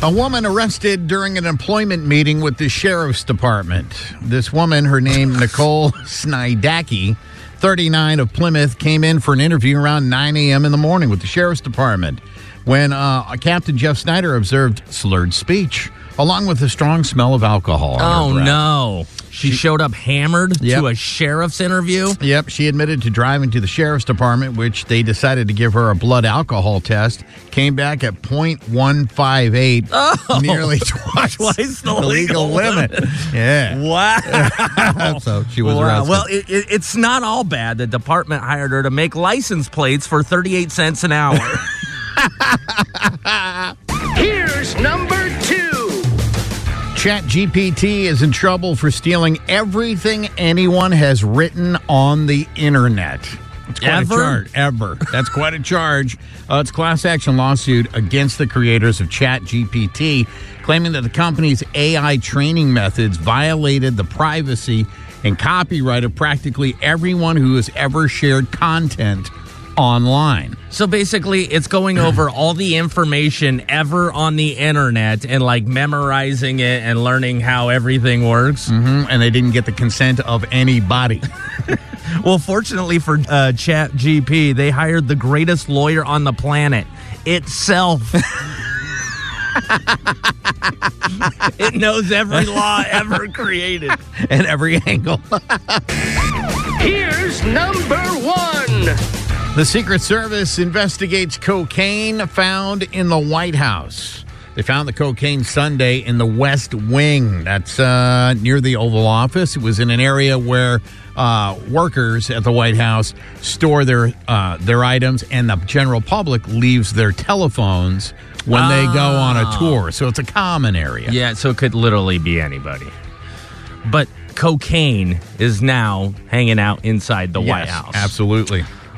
A woman arrested during an employment meeting with the sheriff's department. This woman, her name Nicole Snydacki, 39 of Plymouth, came in for an interview around 9 a.m. in the morning with the sheriff's department when uh, Captain Jeff Snyder observed slurred speech along with the strong smell of alcohol. on her Oh breath. no. She, showed up hammered Yep. to a sheriff's interview. Yep, she admitted to driving to the sheriff's department, which they decided to give her a blood alcohol test. Came back at .158, nearly twice, Twice the legal limit. Yeah, Wow. so she was Wow. arrested. Well, it, it, it's not all bad. The department hired her to make license plates for 38 cents an hour. Here's number two. Chat GPT is in trouble for stealing everything anyone has written on the internet. Quite Ever? a charge. Ever. That's quite a charge. Uh, it's a class action lawsuit against the creators of ChatGPT, claiming that the company's AI training methods violated the privacy and copyright of practically everyone who has ever shared content online. so basically, it's going over all the information ever on the internet and like memorizing it and learning how everything works. Mhm, And they didn't get the consent of anybody. Well, fortunately for uh, Chat GP, they hired the greatest lawyer on the planet itself. it knows every law ever created. at every angle. Here's number one. The Secret Service investigates cocaine found in the White House. They found the cocaine Sunday in the West Wing. That's uh, near the Oval Office. It was in an area where uh, workers at the White House store their uh, their items, and the general public leaves their telephones when they go on a tour. So it's a common area. Yeah, so it could literally be anybody. But cocaine is now hanging out inside the White House. Absolutely.